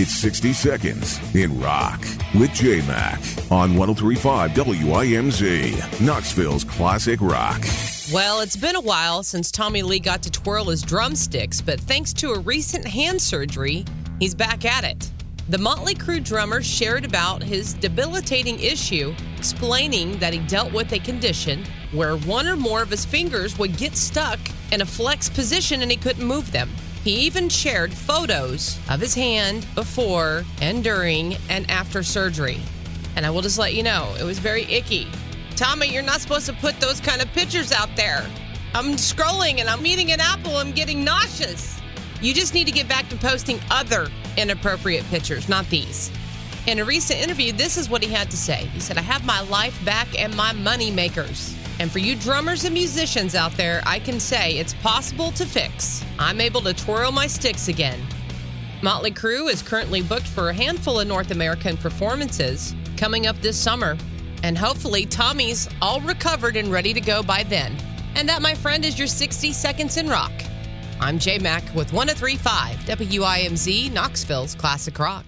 It's 60 Seconds in Rock with J Mac on 1035 WIMZ, Knoxville's classic rock. Well, it's been a while since Tommy Lee got to twirl his drumsticks, but thanks to a recent hand surgery, he's back at it. The Motley Crue drummer shared about his debilitating issue, explaining that he dealt with a condition where one or more of his fingers would get stuck in a flex position and he couldn't move them. He even shared photos of his hand before and during and after surgery. And I will just let you know, it was very icky. Tommy, you're not supposed to put those kind of pictures out there. I'm scrolling and I'm eating an apple. I'm getting nauseous. You just need to get back to posting other inappropriate pictures, not these. In a recent interview, this is what he had to say. He said, I have my life back and my money makers. And for you drummers and musicians out there, I can say it's possible to fix. I'm able to twirl my sticks again. Motley Crue is currently booked for a handful of North American performances coming up this summer. And hopefully, Tommy's all recovered and ready to go by then. And that, my friend, is your 60 Seconds in Rock. I'm J Mac with 1035 WIMZ, Knoxville's Classic Rock.